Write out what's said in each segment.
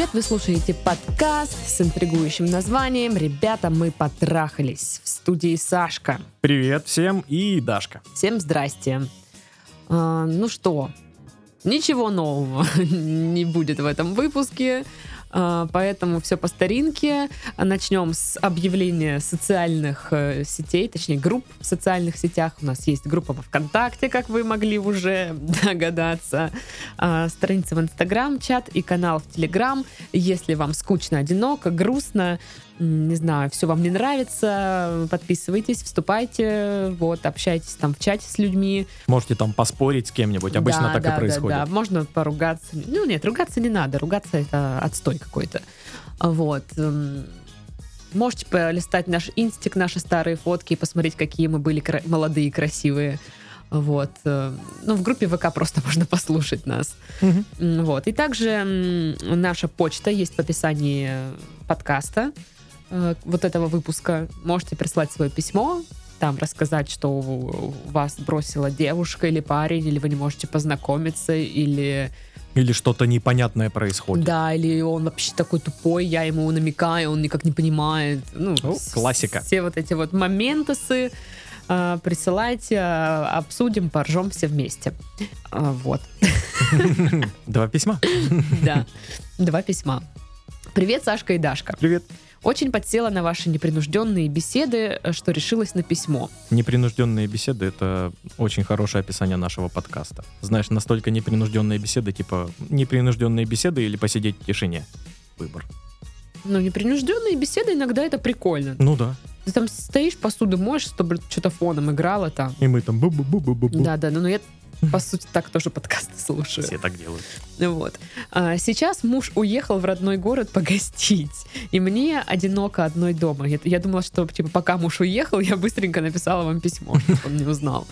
привет! Вы слушаете подкаст с интригующим названием «Ребята, мы потрахались» в студии Сашка. Привет всем и Дашка. Всем здрасте. А, ну что, ничего нового не будет в этом выпуске. А, поэтому все по старинке. Начнем с объявления социальных э, сетей, точнее групп в социальных сетях. У нас есть группа во ВКонтакте, как вы могли уже догадаться, а, страница в Инстаграм, чат и канал в Телеграм. Если вам скучно, одиноко, грустно, не знаю, все вам не нравится, подписывайтесь, вступайте, вот, общайтесь там в чате с людьми. Можете там поспорить с кем-нибудь, обычно да, так да, и происходит. Да, да, можно поругаться. Ну нет, ругаться не надо, ругаться это отстой какой-то. Вот. эм, Можете полистать наш инстик, наши старые фотки и посмотреть, какие мы были кра- молодые красивые. Вот. э, Ну, в группе ВК просто можно послушать нас. М, Вот. И также наша почта есть в описании подкаста э, вот этого выпуска. Можете прислать свое письмо, там рассказать, что у вас бросила девушка или парень, или вы не можете познакомиться, или Или что-то непонятное происходит. да, или он вообще такой тупой, я ему намекаю, он никак не понимает. Ну, Ну, с- классика. Все вот эти вот моментасы э, присылайте, э, обсудим, поржем все вместе. А, Вот. Два письма. Да. Два письма. Привет, Сашка и Дашка. Привет. Очень подсела на ваши непринужденные беседы, э, что решилась на письмо. Непринужденные беседы — это очень хорошее описание нашего подкаста. Знаешь, настолько непринужденные беседы, типа непринужденные беседы или посидеть в тишине. Выбор. Ну, непринужденные беседы иногда это прикольно. Ну да. Ты там стоишь, посуду моешь, чтобы что-то фоном играло там. И мы там бу-бу-бу-бу-бу. Да, да, ну я по сути так тоже подкасты слушаю. Все так делают. Вот. А, сейчас муж уехал в родной город погостить, и мне одиноко одной дома. Я, я думала, что типа пока муж уехал, я быстренько написала вам письмо, чтобы он не узнал.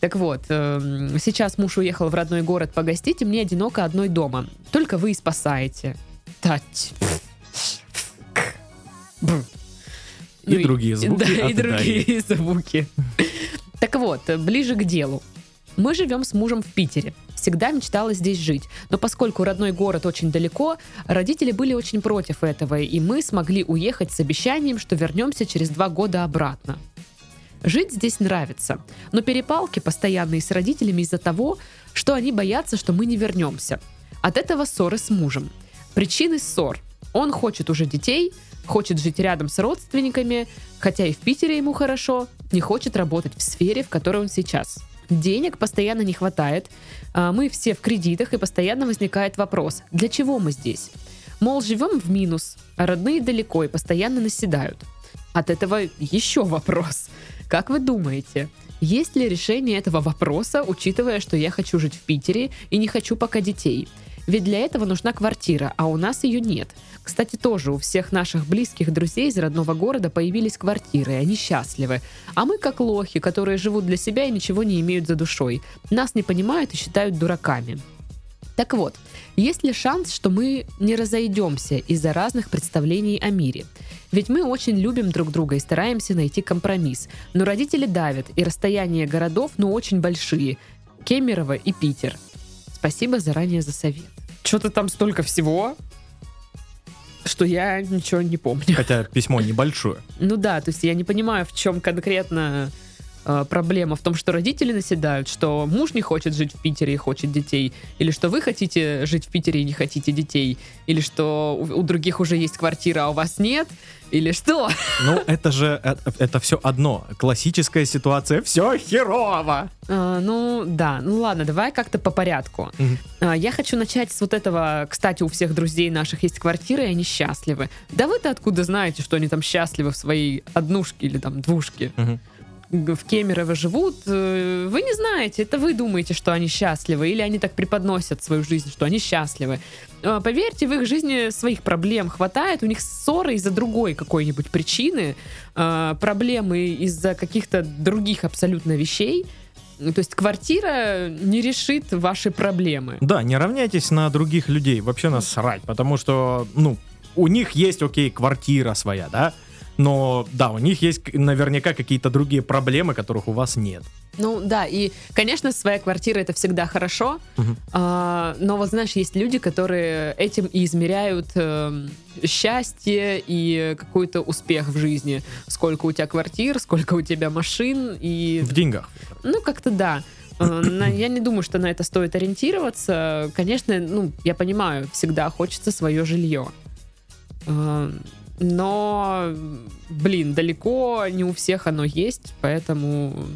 Так вот, эм, сейчас муж уехал в родной город погостить, и мне одиноко одной дома. Только вы и спасаете. Тать. И другие звуки Да, и другие звуки. Так вот, ближе к делу. Мы живем с мужем в Питере. Всегда мечтала здесь жить. Но поскольку родной город очень далеко, родители были очень против этого, и мы смогли уехать с обещанием, что вернемся через два года обратно. Жить здесь нравится, но перепалки постоянные с родителями из-за того, что они боятся, что мы не вернемся. От этого ссоры с мужем. Причины ссор. Он хочет уже детей, хочет жить рядом с родственниками, хотя и в Питере ему хорошо, не хочет работать в сфере, в которой он сейчас. Денег постоянно не хватает, а мы все в кредитах, и постоянно возникает вопрос, для чего мы здесь? Мол, живем в минус, а родные далеко и постоянно наседают. От этого еще вопрос. Как вы думаете, есть ли решение этого вопроса, учитывая, что я хочу жить в Питере и не хочу пока детей? Ведь для этого нужна квартира, а у нас ее нет. Кстати, тоже у всех наших близких друзей из родного города появились квартиры, и они счастливы. А мы как лохи, которые живут для себя и ничего не имеют за душой. Нас не понимают и считают дураками. Так вот, есть ли шанс, что мы не разойдемся из-за разных представлений о мире? Ведь мы очень любим друг друга и стараемся найти компромисс. Но родители давят, и расстояния городов, ну, очень большие. Кемерово и Питер. Спасибо заранее за совет. Что-то там столько всего, что я ничего не помню. Хотя письмо небольшое. Ну да, то есть я не понимаю, в чем конкретно проблема. В том, что родители наседают, что муж не хочет жить в Питере и хочет детей, или что вы хотите жить в Питере и не хотите детей, или что у, у других уже есть квартира, а у вас нет, или что? Ну, это же, это, это все одно. Классическая ситуация. Все херово. А, ну да, ну ладно, давай как-то по порядку. Мгм. А, я хочу начать с вот этого. Кстати, у всех друзей наших есть квартиры, и они счастливы. Да вы-то откуда знаете, что они там счастливы в своей однушке или там двушке? Мгм. В Кемерово живут, э, вы не знаете, это вы думаете, что они счастливы, или они так преподносят свою жизнь, что они счастливы. Э, Поверьте, в их жизни своих проблем хватает, у них ссоры из-за другой какой-нибудь причины, э, проблемы из-за каких-то других абсолютно вещей. То есть квартира не решит ваши проблемы. Да, не равняйтесь на других людей. Вообще нас срать, потому что, ну, у них есть, окей, квартира своя, да? Но да, у них есть наверняка какие-то другие проблемы, которых у вас нет. Ну да, и, конечно, своя квартира это всегда хорошо, Мгм. а, но вот знаешь, есть люди, которые этим и измеряют эм, счастье и какой-то успех в жизни. Сколько у тебя квартир, сколько у тебя машин, и В деньгах. Ну, как-то да. Э, на- Я не думаю, что на это стоит ориентироваться. Конечно, ну, я понимаю, всегда хочется свое жилье. Но, блин, далеко не у всех оно есть, поэтому,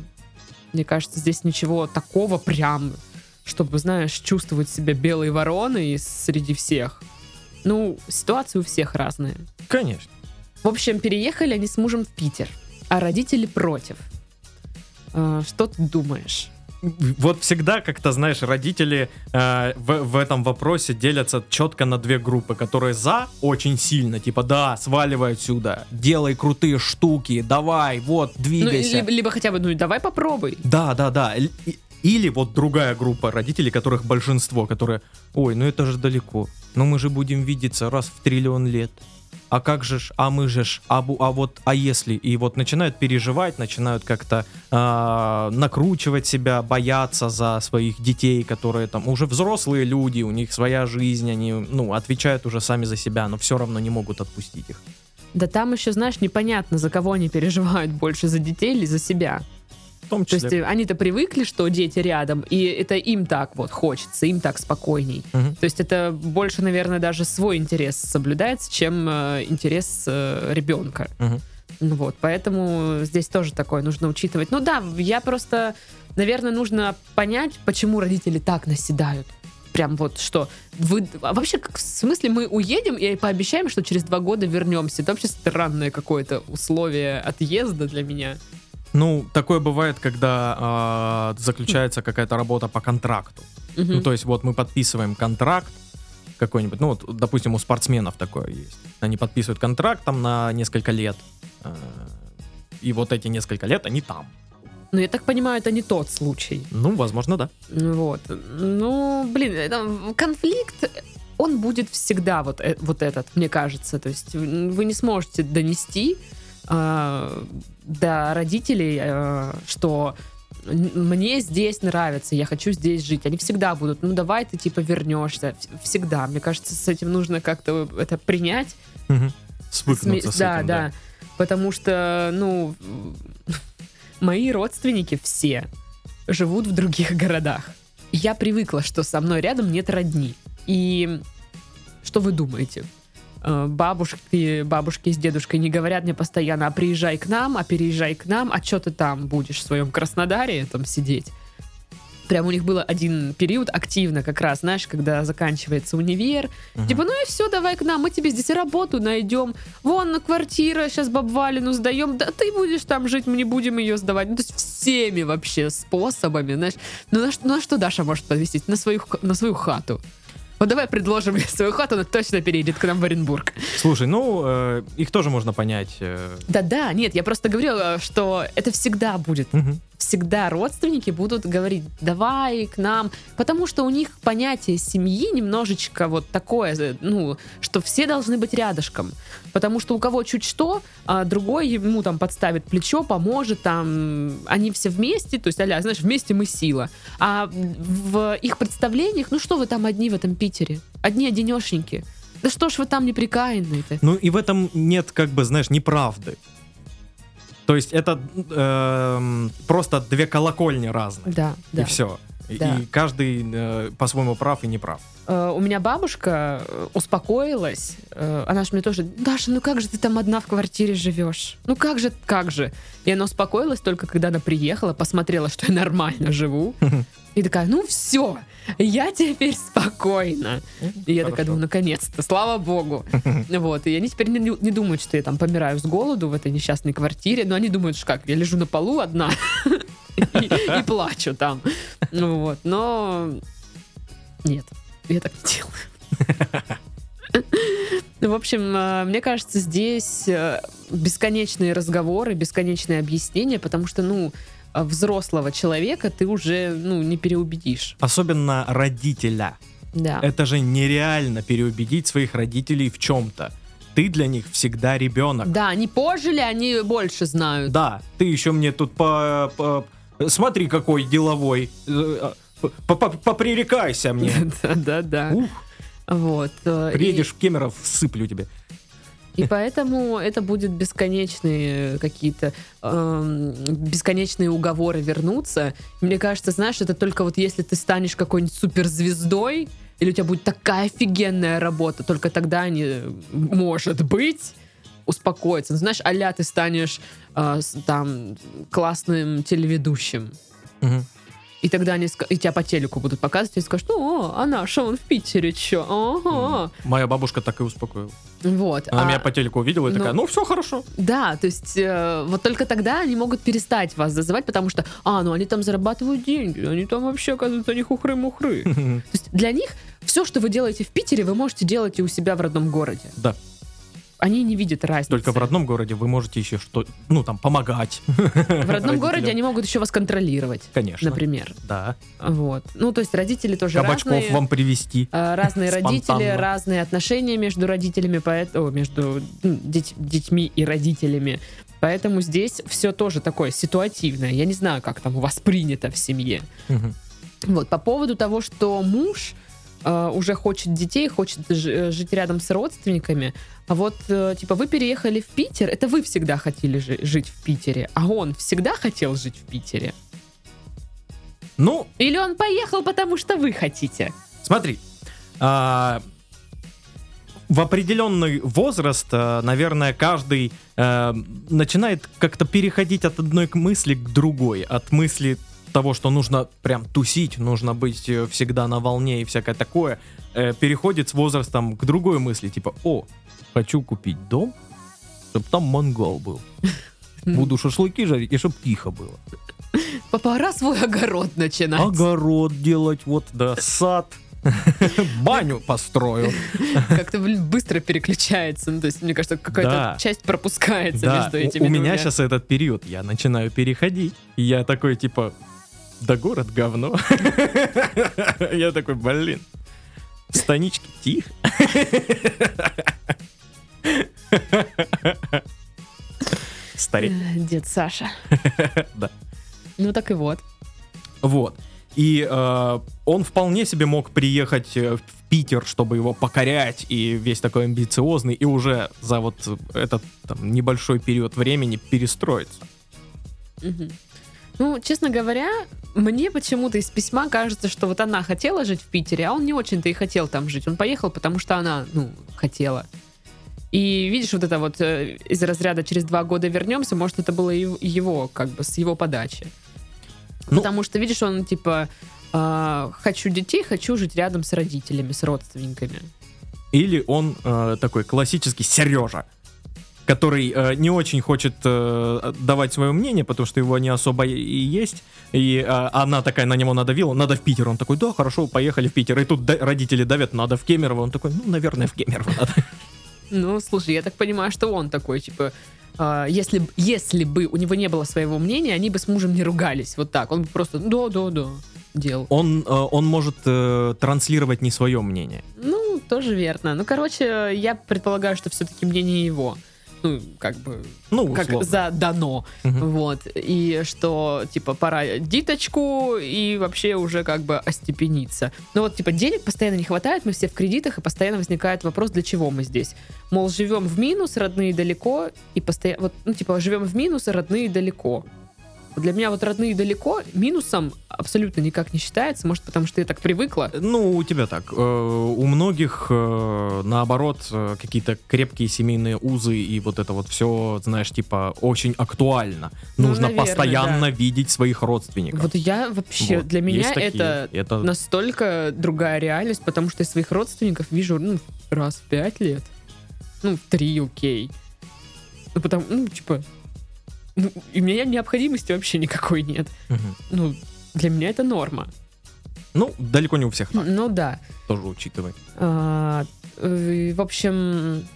мне кажется, здесь ничего такого прям, чтобы, знаешь, чувствовать себя белой вороной среди всех. Ну, ситуации у всех разные. Конечно. В общем, переехали они с мужем в Питер, а родители против. Э, Что ты думаешь? Вот всегда как-то, знаешь, родители э, в, в этом вопросе делятся четко на две группы, которые за очень сильно, типа, да, сваливай отсюда, делай крутые штуки, давай, вот, Ну, двигайся. либо, либо хотя бы, ну, давай попробуй. Да, да, да. Или вот другая группа родителей, которых большинство, которые, ой, ну это же далеко. Ну мы же будем видеться раз в триллион лет. А как же ж, а мы же ж, а, бу- а вот, а если? И вот начинают переживать, начинают как-то а, накручивать себя, бояться за своих детей, которые там уже взрослые люди, у них своя жизнь, они, ну, отвечают уже сами за себя, но все равно не могут отпустить их. Да там еще, знаешь, непонятно, за кого они переживают больше, за детей или за себя. Том То числе. есть э, они-то привыкли, что дети рядом, и это им так вот хочется, им так спокойней. Мгм. То есть это больше, наверное, даже свой интерес соблюдается, чем э, интерес э, ребенка. Мгм. Ну Вот, поэтому здесь тоже такое нужно учитывать. Ну да, я просто, наверное, нужно понять, почему родители так наседают. Прям вот что. Вы а вообще, как, в смысле, мы уедем и пообещаем, что через два года вернемся. Это вообще странное какое-то условие отъезда для меня. Ну, такое бывает, когда а, заключается какая-то работа по контракту. Мгм. Ну, то есть вот мы подписываем контракт какой-нибудь, ну, вот, допустим, у спортсменов такое есть. Они подписывают контракт там на несколько лет, э, и вот эти несколько лет они там. Ну, я так понимаю, это не тот случай. Ну, возможно, да. Вот. Ну, блин, это конфликт, он будет всегда вот, э- вот этот, мне кажется. То есть вы не сможете донести а, до родителей, а, что мне здесь нравится, я хочу здесь жить. Они всегда будут, ну давай ты типа вернешься. Всегда. Мне кажется, с этим нужно как-то это принять. Мгм. Свыкнуться Сме- с да, этим, да. Потому что, ну, мои родственники все живут в других городах. Я привыкла, что со мной рядом нет родни. И что вы думаете? Э, Бабушки, бабушки с дедушкой не говорят мне постоянно, а приезжай к нам, а переезжай к нам, а что ты там будешь в своем Краснодаре там сидеть? Прям у них был один период активно как раз, знаешь, когда заканчивается универ. Мгм. Типа, ну и все, давай к нам, мы тебе здесь работу найдем. Вон, квартира, сейчас бабвалину сдаем. Да ты будешь там жить, мы не будем ее сдавать. Ну, то есть всеми вообще способами, знаешь. Ну на, что- ну, на что Даша может подвесить? На свою, на свою хату. Вот давай предложим ей свою хату, она точно переедет к нам в Оренбург. Слушай, ну, э, их тоже можно понять. э, Да-да, нет, я просто говорила, что это всегда будет. мгм. Всегда родственники будут говорить, давай к нам, потому что у них понятие семьи немножечко вот такое, ну, что все должны быть рядышком. Потому что у кого чуть что, а другой ему там подставит плечо, поможет, там, они все вместе, то есть, аля, знаешь, вместе мы сила. А в их представлениях, ну что вы там одни в этом Питере? Одни одинешеньки. Да что ж вы там неприкаянные-то? Ну и в этом нет, как бы, знаешь, неправды. То есть это эм, просто две колокольни разные. Да, да. И все. И, Да. и каждый э, по-своему прав и не прав. Э, у меня бабушка э, успокоилась. Э, она же мне тоже, Даша, ну как же ты там одна в квартире живешь? Ну как же, как же? И она успокоилась только когда она приехала, посмотрела, что я нормально живу. И такая, ну все, я теперь спокойна. И я такая думаю, наконец-то, слава богу. Вот, и они теперь не, не думают, что я там помираю с голоду в этой несчастной квартире, но они думают, что как, я лежу на полу одна и, и плачу там. Ну Вот, но нет, я так не делаю. Ну, В общем, э, мне кажется, здесь э, бесконечные разговоры, бесконечные объяснения, потому что, ну, взрослого человека ты уже, ну, не переубедишь. Особенно родителя. Да. Это же нереально переубедить своих родителей в чем-то. ты для них всегда ребенок. Да, они пожили, они больше знают. Да, ты еще мне тут по... по- Смотри, какой деловой. По- по- Попререкайся мне. Да, да, да. Ух, Вот. э, и- приедешь в Кемеров, сыплю тебе. И поэтому это будет бесконечные какие-то эм, бесконечные уговоры вернуться. Мне кажется, знаешь, это только вот если ты станешь какой-нибудь суперзвездой, или у тебя будет такая офигенная работа, только тогда они, может быть, успокоятся. Ну, знаешь, а ты станешь э, там классным телеведущим. Мгм. И тогда они и тебя по телеку будут показывать и скажут, о, а наша он в Питере чё? Ага. Моя бабушка так и успокоила. Вот. Она а- меня по телеку увидела и ну- такая, ну все хорошо. Да, то есть э, вот только тогда они могут перестать вас зазывать, потому что, а, ну они там зарабатывают деньги, они там вообще, оказывается, они хухры-мухры. То есть для них все, что вы делаете в Питере, вы можете делать и у себя в родном городе. Да, Они не видят разницы. только в родном городе вы можете еще что, ну там, помогать. В родном городе они могут еще вас контролировать, Конечно. например. Да. Вот. Ну, то есть родители тоже Кабачков разные. вам привезти. э, Разные родители, разные отношения между родителями, поэтому между деть- детьми и родителями. Поэтому здесь все тоже такое ситуативное. Я не знаю, как там у вас принято в семье. Мгм. Вот по поводу того, что муж э, уже хочет детей, хочет э, жить рядом с родственниками, а вот э, типа вы переехали в Питер, это вы всегда хотели жи- жить в Питере, а он всегда хотел жить в Питере. Ну, Или он поехал, потому что вы хотите? Смотри, а, в определенный возраст, а, наверное, каждый а, начинает как-то переходить от одной мысли к другой, от мысли того, что нужно прям тусить, нужно быть э, всегда на волне и всякое такое, э, переходит с возрастом к другой мысли, типа, о, хочу купить дом, чтобы там мангал был. Буду шашлыки жарить, и чтобы тихо было. Пора свой огород начинать. Огород делать, вот, да, сад. Баню построю. Как-то, быстро переключается. Ну, то есть, мне кажется, какая-то Да. часть пропускается Да, между у- этими у меня двумя. сейчас этот период, я начинаю переходить, и я такой, типа, да город говно. Я такой, блин, станички, тихо. Старик. Э, Дед Саша. Да. Ну так и вот. Вот. И э, он вполне себе мог приехать э, в Питер, чтобы его покорять, и весь такой амбициозный, и уже за вот этот там, небольшой период времени перестроиться. Мгм. Ну, честно говоря, мне почему-то из письма кажется, что вот она хотела жить в Питере, а он не очень-то и хотел там жить. Он поехал, потому что она, ну, хотела. И видишь, вот это вот э, из разряда через два года вернемся, может, это было его, как бы, с его подачи. Ну- Потому что, видишь, он типа а, хочу детей, хочу жить рядом с родителями, с родственниками. Или он э, такой классический Сережа, который э, не очень хочет э, давать свое мнение, потому что его не особо и и есть. И э, она такая на него надавила, надо в Питер. Он такой, да, хорошо, поехали в Питер. И тут да- родители давят, надо в Кемерово. Он такой, ну, наверное, в Кемерово надо. Ну, слушай, я так понимаю, что он такой, типа, а, если, если бы у него не было своего мнения, они бы с мужем не ругались. Вот так. Он бы просто да-да-да делал. Он, э, он может э, транслировать не свое мнение. Ну, тоже верно. Ну, короче, я предполагаю, что все-таки мнение его. Ну, как бы, Ну, как условно. задано. Мгм. Вот. И что, типа, пора диточку и вообще уже как бы остепениться. Ну вот, типа, денег постоянно не хватает, мы все в кредитах, и постоянно возникает вопрос, для чего мы здесь. Мол, живем в минус, родные далеко, и постоянно, вот, ну, типа, живем в минус, а родные далеко. Для меня вот родные далеко минусом абсолютно никак не считается, может, потому что я так привыкла. Ну, у тебя так. э, у многих, э, наоборот, э, какие-то крепкие семейные узы и вот это вот все, знаешь, типа, очень актуально. Ну, Нужно наверное, постоянно да. видеть своих родственников. Вот я вообще, Вот, для меня это это настолько другая реальность, потому что я своих родственников вижу ну, раз в пять лет. Ну, в три, окей. Ну, потому, ну, типа, ну, и у меня необходимости вообще никакой нет. Мгм. Ну, для меня это норма. Ну, далеко не у всех так, Ну, да. тоже учитывай. А, э, в общем,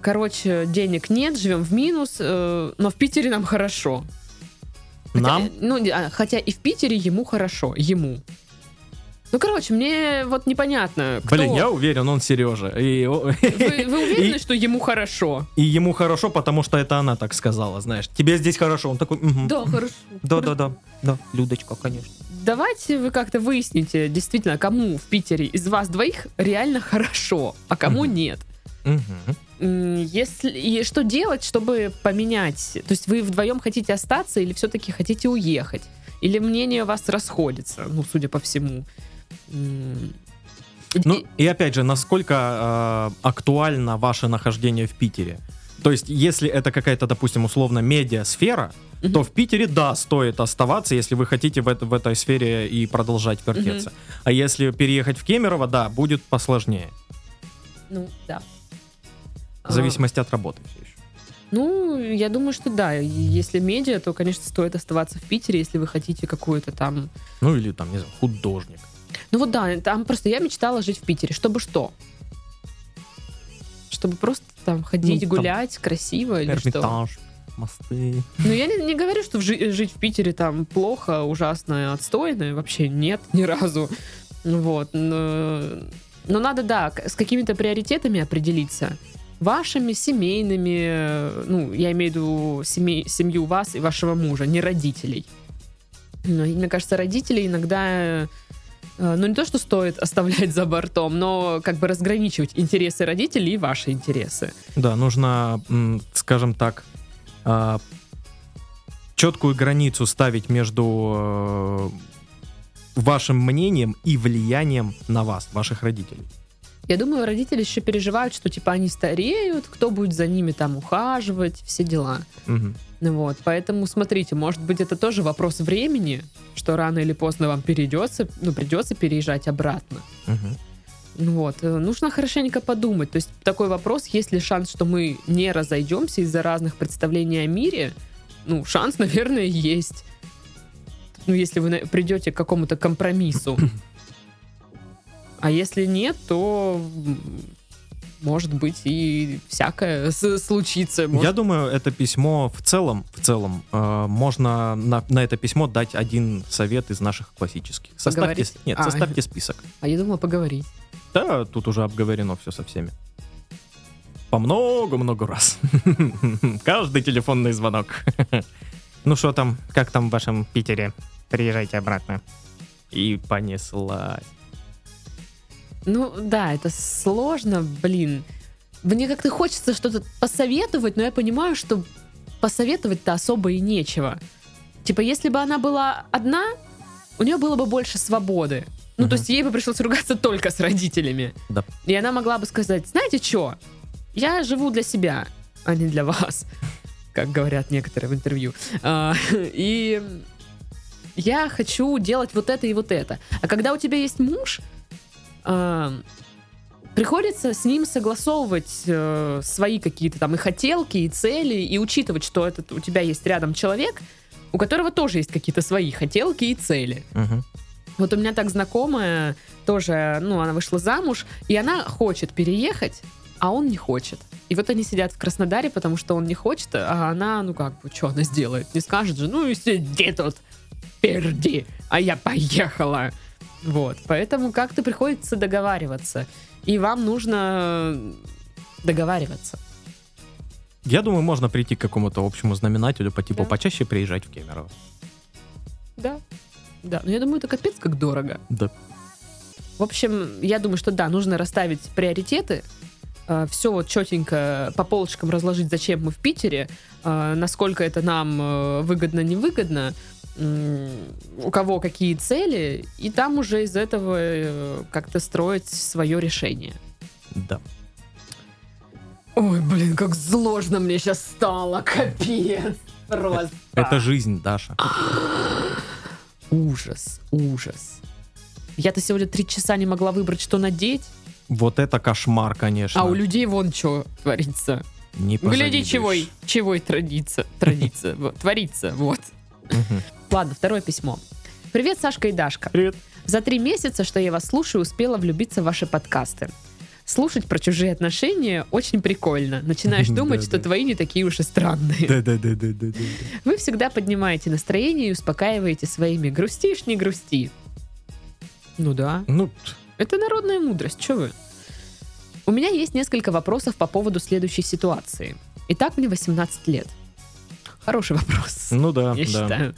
короче, денег нет, живем в минус, э, но в Питере нам хорошо. Хотя, Нам? Ну, а, хотя и в Питере ему хорошо, ему. Ну, короче, мне вот непонятно, кто... Блин, я уверен, он Сережа. И, Вы, вы уверены, И- что ему хорошо? и ему хорошо, потому что это она так сказала, знаешь. Тебе здесь хорошо. Он такой, «Мгм. Да, хорошо. да, да, да, да, Людочка, конечно. Давайте вы как-то выясните, действительно, кому в Питере из вас двоих реально хорошо, а кому Мгм. нет. М, Если и что делать, чтобы поменять? То есть вы вдвоем хотите остаться или все-таки хотите уехать? Или мнение у вас расходится? Ну, судя по всему. Ну, и опять же, насколько э, актуально ваше нахождение в Питере? То есть, если это какая-то, допустим, условно медиасфера, Мгм. то в Питере, да, стоит оставаться, если вы хотите в, это- в этой сфере и продолжать вертеться. А если переехать в Кемерово, да, будет посложнее. Ну, да. В зависимости от работы все еще. Ну, я думаю, что да. Если медиа, то, конечно, стоит оставаться в Питере, если вы хотите какую-то там... Ну, или там, не знаю, художник. Ну вот да, там просто я мечтала жить в Питере. Чтобы что? Чтобы просто там ходить, Ну, там гулять красиво или что? Мосты. Ну, я не, не говорю, что в жи- жить в Питере там плохо, ужасно, отстойно. Вообще нет, ни разу. Вот. Но, но надо, да, с какими-то приоритетами определиться. Вашими, семейными, ну, я имею в виду семей, семью вас и вашего мужа, не родителей. Ну, и мне кажется, родители иногда, ну, не то, что стоит оставлять за бортом, но как бы разграничивать интересы родителей и ваши интересы. Да, нужно, скажем так, а, четкую границу ставить между э, вашим мнением и влиянием на вас, ваших родителей. Я думаю, родители еще переживают, что типа они стареют, кто будет за ними там ухаживать, все дела. Ну Вот, поэтому смотрите, может быть, это тоже вопрос времени, что рано или поздно вам перейдется, ну, придется переезжать обратно. Ну Вот, э, нужно хорошенько подумать. То есть такой вопрос, есть ли шанс, что мы не разойдемся из-за разных представлений о мире? Ну, шанс, наверное, есть. Ну, если вы придете к какому-то компромиссу. А если нет, то может быть и всякое случится. Может, Я думаю, это письмо в целом, в целом, э, можно на, на это письмо дать один совет из наших классических. Составьте, Поговорить? нет, А. составьте список. А я думала поговорить. Да, тут уже обговорено все со всеми. По много-много раз. Каждый телефонный звонок. Ну что там, как там в вашем Питере? Приезжайте обратно. И понеслась. Ну да, это сложно, блин. Мне как-то хочется что-то посоветовать, но я понимаю, что посоветовать-то особо и нечего. Типа, если бы она была одна, у нее было бы больше свободы. Ну, то Мгм. есть ей бы пришлось ругаться только с родителями. Да. И она могла бы сказать, знаете что, я живу для себя, а не для вас, как говорят некоторые в интервью. А, И я хочу делать вот это и вот это. А когда у тебя есть муж, приходится с ним согласовывать э, свои какие-то там и хотелки, и цели, и учитывать, что этот, у тебя есть рядом человек, у которого тоже есть какие-то свои хотелки и цели. Мгм. Вот у меня так знакомая тоже, ну, она вышла замуж, и она хочет переехать, а он не хочет. И вот они сидят в Краснодаре, потому что он не хочет, а она, ну как бы, что она сделает? Не скажет же, ну и сиди тут, перди, а я поехала. Вот, поэтому как-то приходится договариваться. И вам нужно договариваться. Я думаю, можно прийти к какому-то общему знаменателю по типу Да. почаще приезжать в Кемерово. Да. Да, но я думаю, это капец как дорого. Да. В общем, я думаю, что да, нужно расставить приоритеты, все вот четенько по полочкам разложить, зачем мы в Питере, э, насколько это нам э, выгодно, невыгодно, у кого какие цели, и там уже из этого э, как-то строить свое решение. Да. Ой, блин, как сложно мне сейчас стало, капец, просто. Это жизнь, Даша. Ужас, ужас. Я-то сегодня три часа не могла выбрать, что надеть, Вот это кошмар, конечно. а у людей вон что творится. Не Гляди, чего, чего и традиция, традиция, творится, вот. Мгм. Ладно, второе письмо. Привет, Сашка и Дашка. Привет. За три месяца, что я вас слушаю, успела влюбиться в ваши подкасты. Слушать про чужие отношения очень прикольно. Начинаешь думать, что твои не такие уж и странные. Да-да-да-да-да. Вы всегда поднимаете настроение и успокаиваете своими «грустишь, не грусти». Ну да. Ну, Это народная мудрость, что вы? У меня есть несколько вопросов по поводу следующей ситуации. Итак, мне 18 лет. Хороший вопрос, ну да, я да. считаю.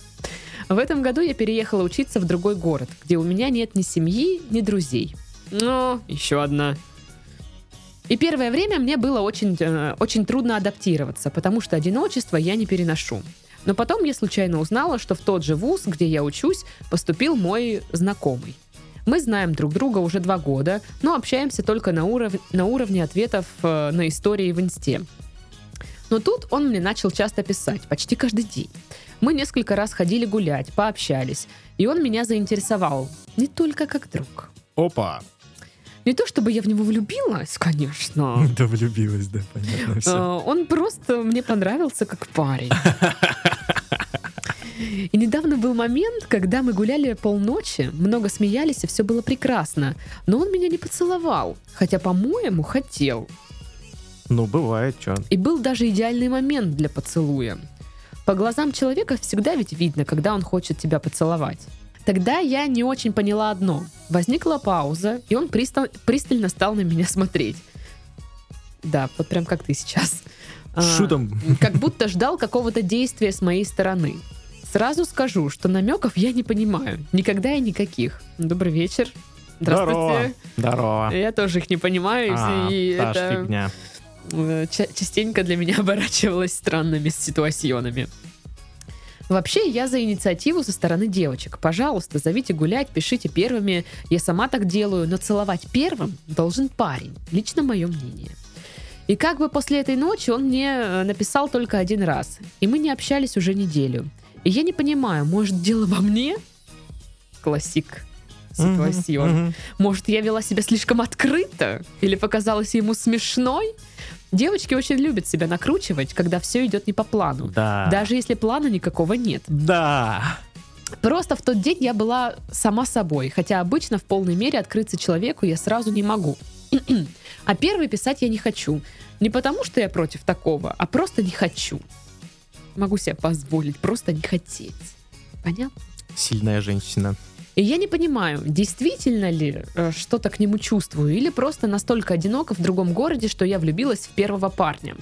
В этом году я переехала учиться в другой город, где у меня нет ни семьи, ни друзей. Ну, еще одна. И первое время мне было очень, э, очень трудно адаптироваться, потому что одиночество я не переношу. Но потом я случайно узнала, что в тот же вуз, где я учусь, поступил мой знакомый. Мы знаем друг друга уже два года, но общаемся только на, уров- на уровне ответов э, на истории в инсте. Но тут он мне начал часто писать, почти каждый день. Мы несколько раз ходили гулять, пообщались, и он меня заинтересовал, не только как друг. Опа. Не то чтобы я в него влюбилась, конечно. Да влюбилась, да, понятно Э, Он просто мне понравился как парень. И недавно был момент, когда мы гуляли полночи, много смеялись, и все было прекрасно. Но он меня не поцеловал, хотя, по-моему, хотел. Ну, бывает, что. И был даже идеальный момент для поцелуя. По глазам человека всегда ведь видно, когда он хочет тебя поцеловать. Тогда я не очень поняла одно. Возникла пауза, и он пристал- пристально стал на меня смотреть. Да, вот прям как ты сейчас. А, Что там? Как будто ждал какого-то действия с моей стороны. Сразу скажу, что намеков я не понимаю. Никогда и никаких. Добрый вечер. Здравствуйте. Здорово. Я тоже их не понимаю, А, и та это фигня. Э, ча- частенько для меня оборачивалось странными ситуационами. Вообще, я за инициативу со стороны девочек. Пожалуйста, зовите гулять, пишите первыми. Я сама так делаю, но целовать первым должен парень. Лично мое мнение. И как бы после этой ночи он мне э, написал только один раз. И мы не общались уже неделю. И я не понимаю, может, дело во мне? Классик ситуацион. Мгм, мгм. Может, я вела себя слишком открыто? Или показалась ему смешной? Девочки очень любят себя накручивать, когда все идет не по плану. Да. Даже если плана никакого нет. Да. Просто в тот день я была сама собой, хотя обычно в полной мере открыться человеку я сразу не могу. А первый писать я не хочу. Не потому, что я против такого, а просто не хочу. Могу себе позволить просто не хотеть. Понятно? Сильная женщина. И я не понимаю, действительно ли э, что-то к нему чувствую, или просто настолько одиноко в другом городе, что я влюбилась в первого парня.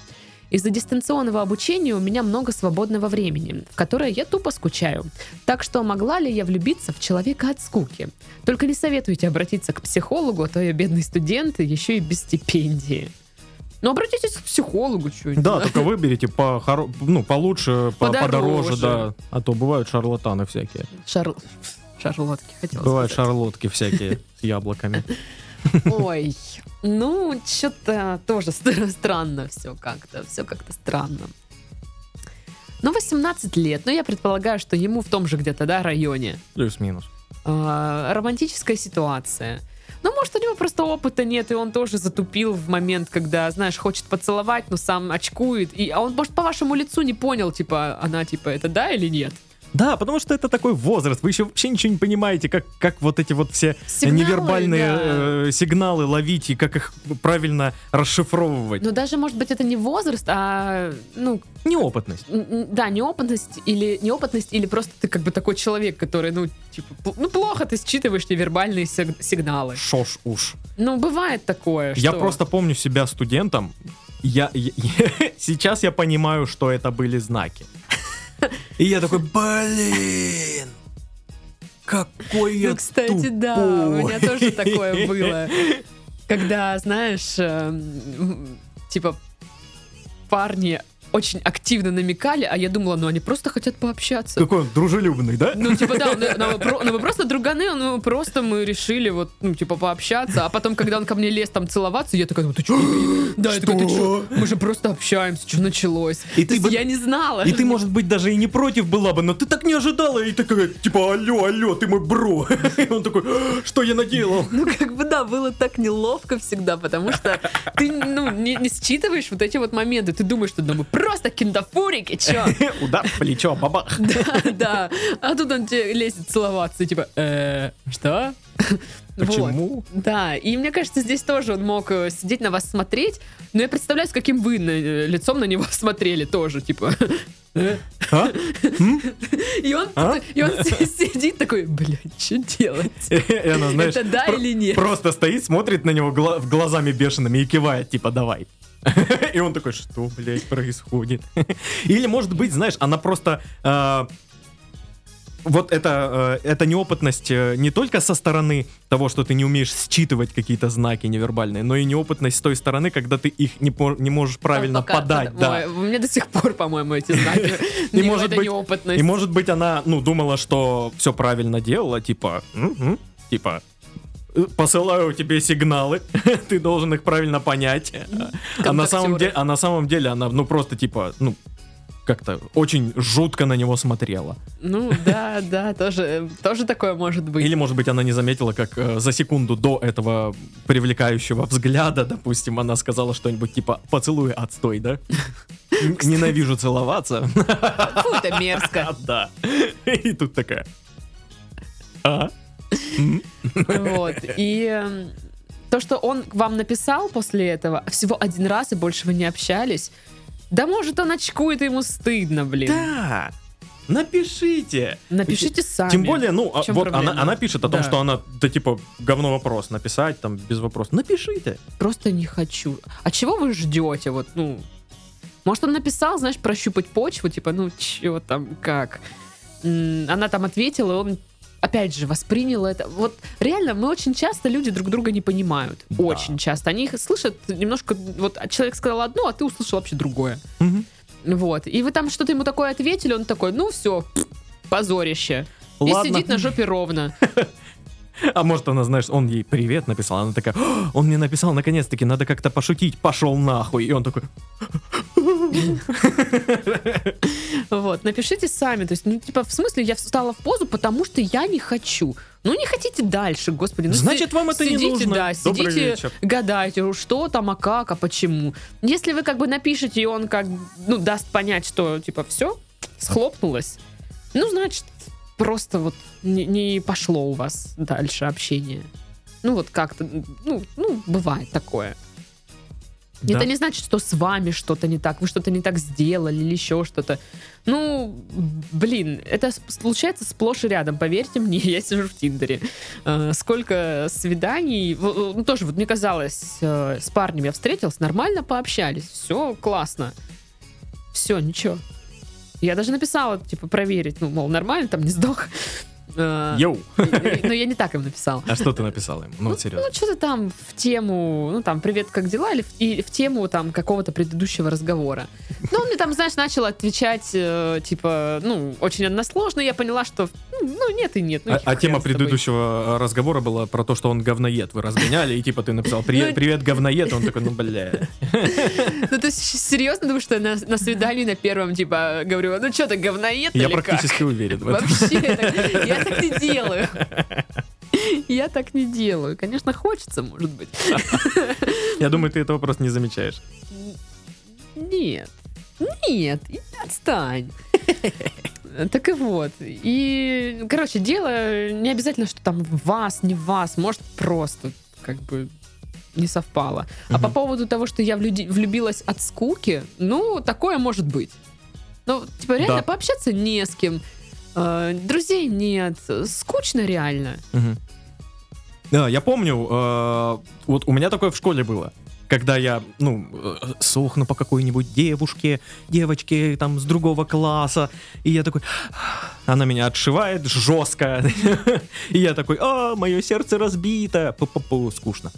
Из-за дистанционного обучения у меня много свободного времени, в которое я тупо скучаю. Так что могла ли я влюбиться в человека от скуки? Только не советуйте обратиться к психологу, а то я бедный студент, еще и без стипендии. Ну, обратитесь к психологу, что Да, только выберите по хоро- ну, получше, по- Подороже. подороже, да. А то бывают шарлатаны всякие. Шар... Шарлотки хотела Бывают сказать. шарлотки всякие с яблоками. Ой, ну, что-то тоже стр- странно все как-то, все как-то странно. Ну, 18 лет, ну, я предполагаю, что ему в том же где-то, да, районе. Плюс-минус. А, романтическая ситуация. Ну, может, у него просто опыта нет, и он тоже затупил в момент, когда, знаешь, хочет поцеловать, но сам очкует. И, а он, может, по вашему лицу не понял, типа, она, типа, это да или нет? Да, потому что это такой возраст. Вы еще вообще ничего не понимаете, как, как вот эти вот все Сигналы, невербальные да. э, сигналы ловить и как их правильно расшифровывать. Но даже, может быть, это не возраст, а, ну, Неопытность. Да, неопытность или неопытность, или просто ты как бы такой человек, который, ну, типа, ну, плохо ты считываешь невербальные сиг- сигналы. Шош уж. Ну, бывает такое, Я что- просто помню себя студентом. Я, я- сейчас я понимаю, что это были знаки. И я такой, блин, какой я Ну, кстати, да, у тупой». меня тоже такое было. Когда, знаешь, эм, типа, парни очень активно намекали, а я думала, ну, они просто хотят пообщаться. Какой он дружелюбный, да? Ну, типа, да, ну, ну, ну, мы просто друганы, ну, просто мы решили вот, ну, типа, пообщаться, а потом, когда он ко мне лез там целоваться, я такая, ну, ты что? Да, я такая, ты что? Мы же просто общаемся, что началось? И ты бы- я не знала. И ты, может быть, даже и не против была бы, но ты так не ожидала, и такая, типа, алло, алло, ты мой бро. И он такой, «А, что я наделал? Ну, как бы, да, было так неловко всегда, потому что ты, ну, не, не считываешь вот эти вот моменты. Ты думаешь, что, ну, мы просто киндафурики, чё? Удар в плечо, бабах. Да, да. А тут он тебе лезет целоваться, и типа, «Э, что? Вот. Почему? Да, и мне кажется, здесь тоже он мог э, сидеть на вас смотреть, но я представляю, с каким вы на- э, лицом на него смотрели тоже, типа. А? И он, А? и он сидит такой, блядь, что делать? И она, знаешь, Это да или нет? Просто стоит, смотрит на него гла- глазами бешеными и кивает, типа, давай. И он такой, что, блядь, происходит? Или, может быть, знаешь, она просто... э, Вот это, э, это неопытность э, не только со стороны того, что ты не умеешь считывать какие-то знаки невербальные, но и неопытность с той стороны, когда ты их не, по- не можешь правильно Пока- подать. пода- да. Ой, у меня до сих пор, по-моему, эти знаки. И Не- может это быть- неопытность. И может быть она, ну, думала, что все правильно делала, типа, типа, «Э, посылаю тебе сигналы, ты должен их правильно понять. А на самом деле, а на самом деле она, ну, просто типа, ну, как-то очень жутко на него смотрела. Ну, да, да, тоже, тоже такое может быть. Или, может быть, она не заметила, как э, за секунду до этого привлекающего взгляда, допустим, она сказала что-нибудь типа «поцелуй отстой», да? Ненавижу целоваться. Фу, это мерзко. Да. И тут такая. А? Вот. И эм, то, что он вам написал после этого, всего один раз и больше вы не общались, да может он очкует, ему стыдно, блин. Да. Напишите. Напишите сами. Тем более, ну, а, вот она, проблема? она пишет о том, Да. что она, да типа, говно вопрос написать, там, без вопроса. Напишите. Просто не хочу. А чего вы ждете? Вот, ну, может, он написал, знаешь, прощупать почву, типа, ну, чего там, как? Она там ответила, он опять же, воспринял это. Вот реально, мы очень часто люди друг друга не понимают. Да. Очень часто. Они их слышат немножко... Вот человек сказал одно, а ты услышал вообще другое. Мгм. Вот. И вы там что-то ему такое ответили, он такой, ну все, позорище. И Ладно. сидит на жопе ровно. А может она, знаешь, он ей привет написал, она такая, «О, он мне написал, наконец-таки, надо как-то пошутить, пошел нахуй. И он такой, Вот, напишите сами. То есть, ну, типа, в смысле, я встала в позу, потому что я не хочу. Ну, не хотите дальше, господи. Ну, значит, вам это не сидите, нужно. Да, Добрый сидите, вечер. гадайте, что там, а как, а почему. Если вы как бы напишете, и он как, ну, даст понять, что, типа, все, схлопнулось, ну, значит, просто вот не, не пошло у вас дальше общение. Ну, вот как-то, ну, ну, бывает такое. Да. Это не значит, что с вами что-то не так, вы что-то не так сделали или еще что-то. Ну, блин, это случается сплошь и рядом, поверьте мне, я сижу в Тиндере. Э, сколько свиданий, ну, тоже вот мне казалось, э, с парнем я встретилась, нормально пообщались, все классно. Все, ничего. Я даже написала, типа, проверить, ну, мол, нормально, там не сдох. Э, Йоу. Но я не так им написала. А что ты написала ему? Ну, вот серьезно. Ну, что-то там в тему, ну, там, привет, как дела, или в, тему, там, какого-то предыдущего разговора. Ну, он мне там, знаешь, начал отвечать, э, типа, ну, очень односложно, я поняла, что, ну, ну, нет и нет. Ну, А, а тема предыдущего разговора была про то, что он говноед. Вы разгоняли, и типа ты написал «Привет, Ну, говноед», он такой, ну, бля. Ну, ты с- серьезно думаешь, что я на, свидании на первом, типа, говорю, ну, что ты, говноед Я или как?» практически уверен в этом. Вообще, так- я так не делаю. Я так не делаю. Конечно, хочется, может быть. Я думаю, ты этого просто не замечаешь. Нет. Нет, отстань. Так и вот. И, короче, дело не обязательно, что там в вас, не в вас. Может, просто как бы не совпало. А по поводу того, что я влюбилась от скуки, ну, такое может быть. Ну, типа, реально Да. пообщаться не с кем. Э, друзей нет. Скучно реально. Да, я помню, э, вот у меня такое в школе было. Когда я, ну, э, сохну по какой-нибудь девушке, девочке там с другого класса, и я такой, она меня отшивает жестко, и я такой, а, мое сердце разбито, скучно.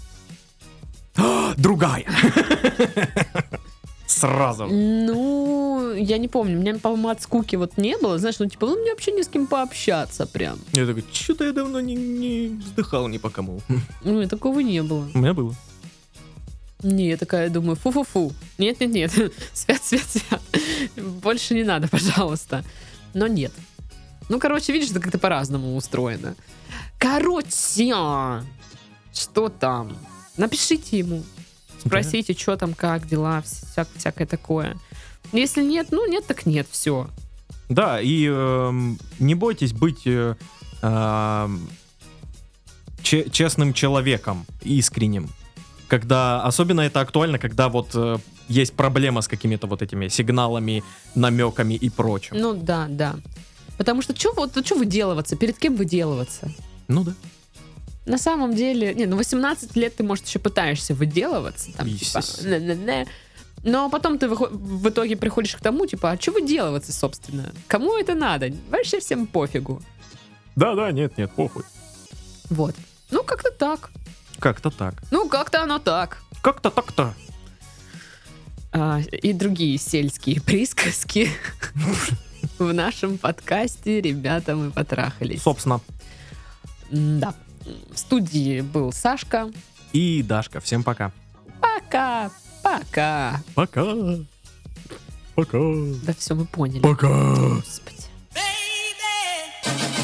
«А, Другая. Сразу. Ну, я не помню. У меня, по-моему, от скуки вот не было. Знаешь, ну, типа, ну, мне вообще не с кем пообщаться прям. Я такой, что-то я давно не, не вздыхал ни по кому. Ну, и такого не было. У меня было. Не, я такая думаю, фу-фу-фу. Нет-нет-нет. Свят, свят, свят. Больше не надо, пожалуйста. Но нет. Ну, короче, видишь, это как-то по-разному устроено. Короче, что там? Напишите ему. Спросите, что там, как дела, вся- всякое такое. Если нет, ну нет, так нет, все. Да, и эм, не бойтесь быть э, че- честным человеком, искренним. Когда, особенно это актуально, когда вот э, есть проблема с какими-то вот этими сигналами, намеками и прочим. Ну да, да. Потому что что вот, что выделываться? Перед кем выделываться? Ну да. На самом деле, не, ну 18 лет ты, может, еще пытаешься выделываться, там, типа, но потом ты в итоге приходишь к тому, типа, а что выделываться, собственно? Кому это надо? Вообще всем пофигу. Да-да, нет-нет, похуй. Вот. Ну, как-то так. Как-то так. Ну, как-то оно так. Как-то так-то. А, и другие сельские присказки в нашем подкасте «Ребята, мы потрахались». Собственно. Да. В студии был Сашка. И Дашка. Всем пока. Пока, пока. Пока. Пока. Да все, мы поняли. Пока. Господи. Baby,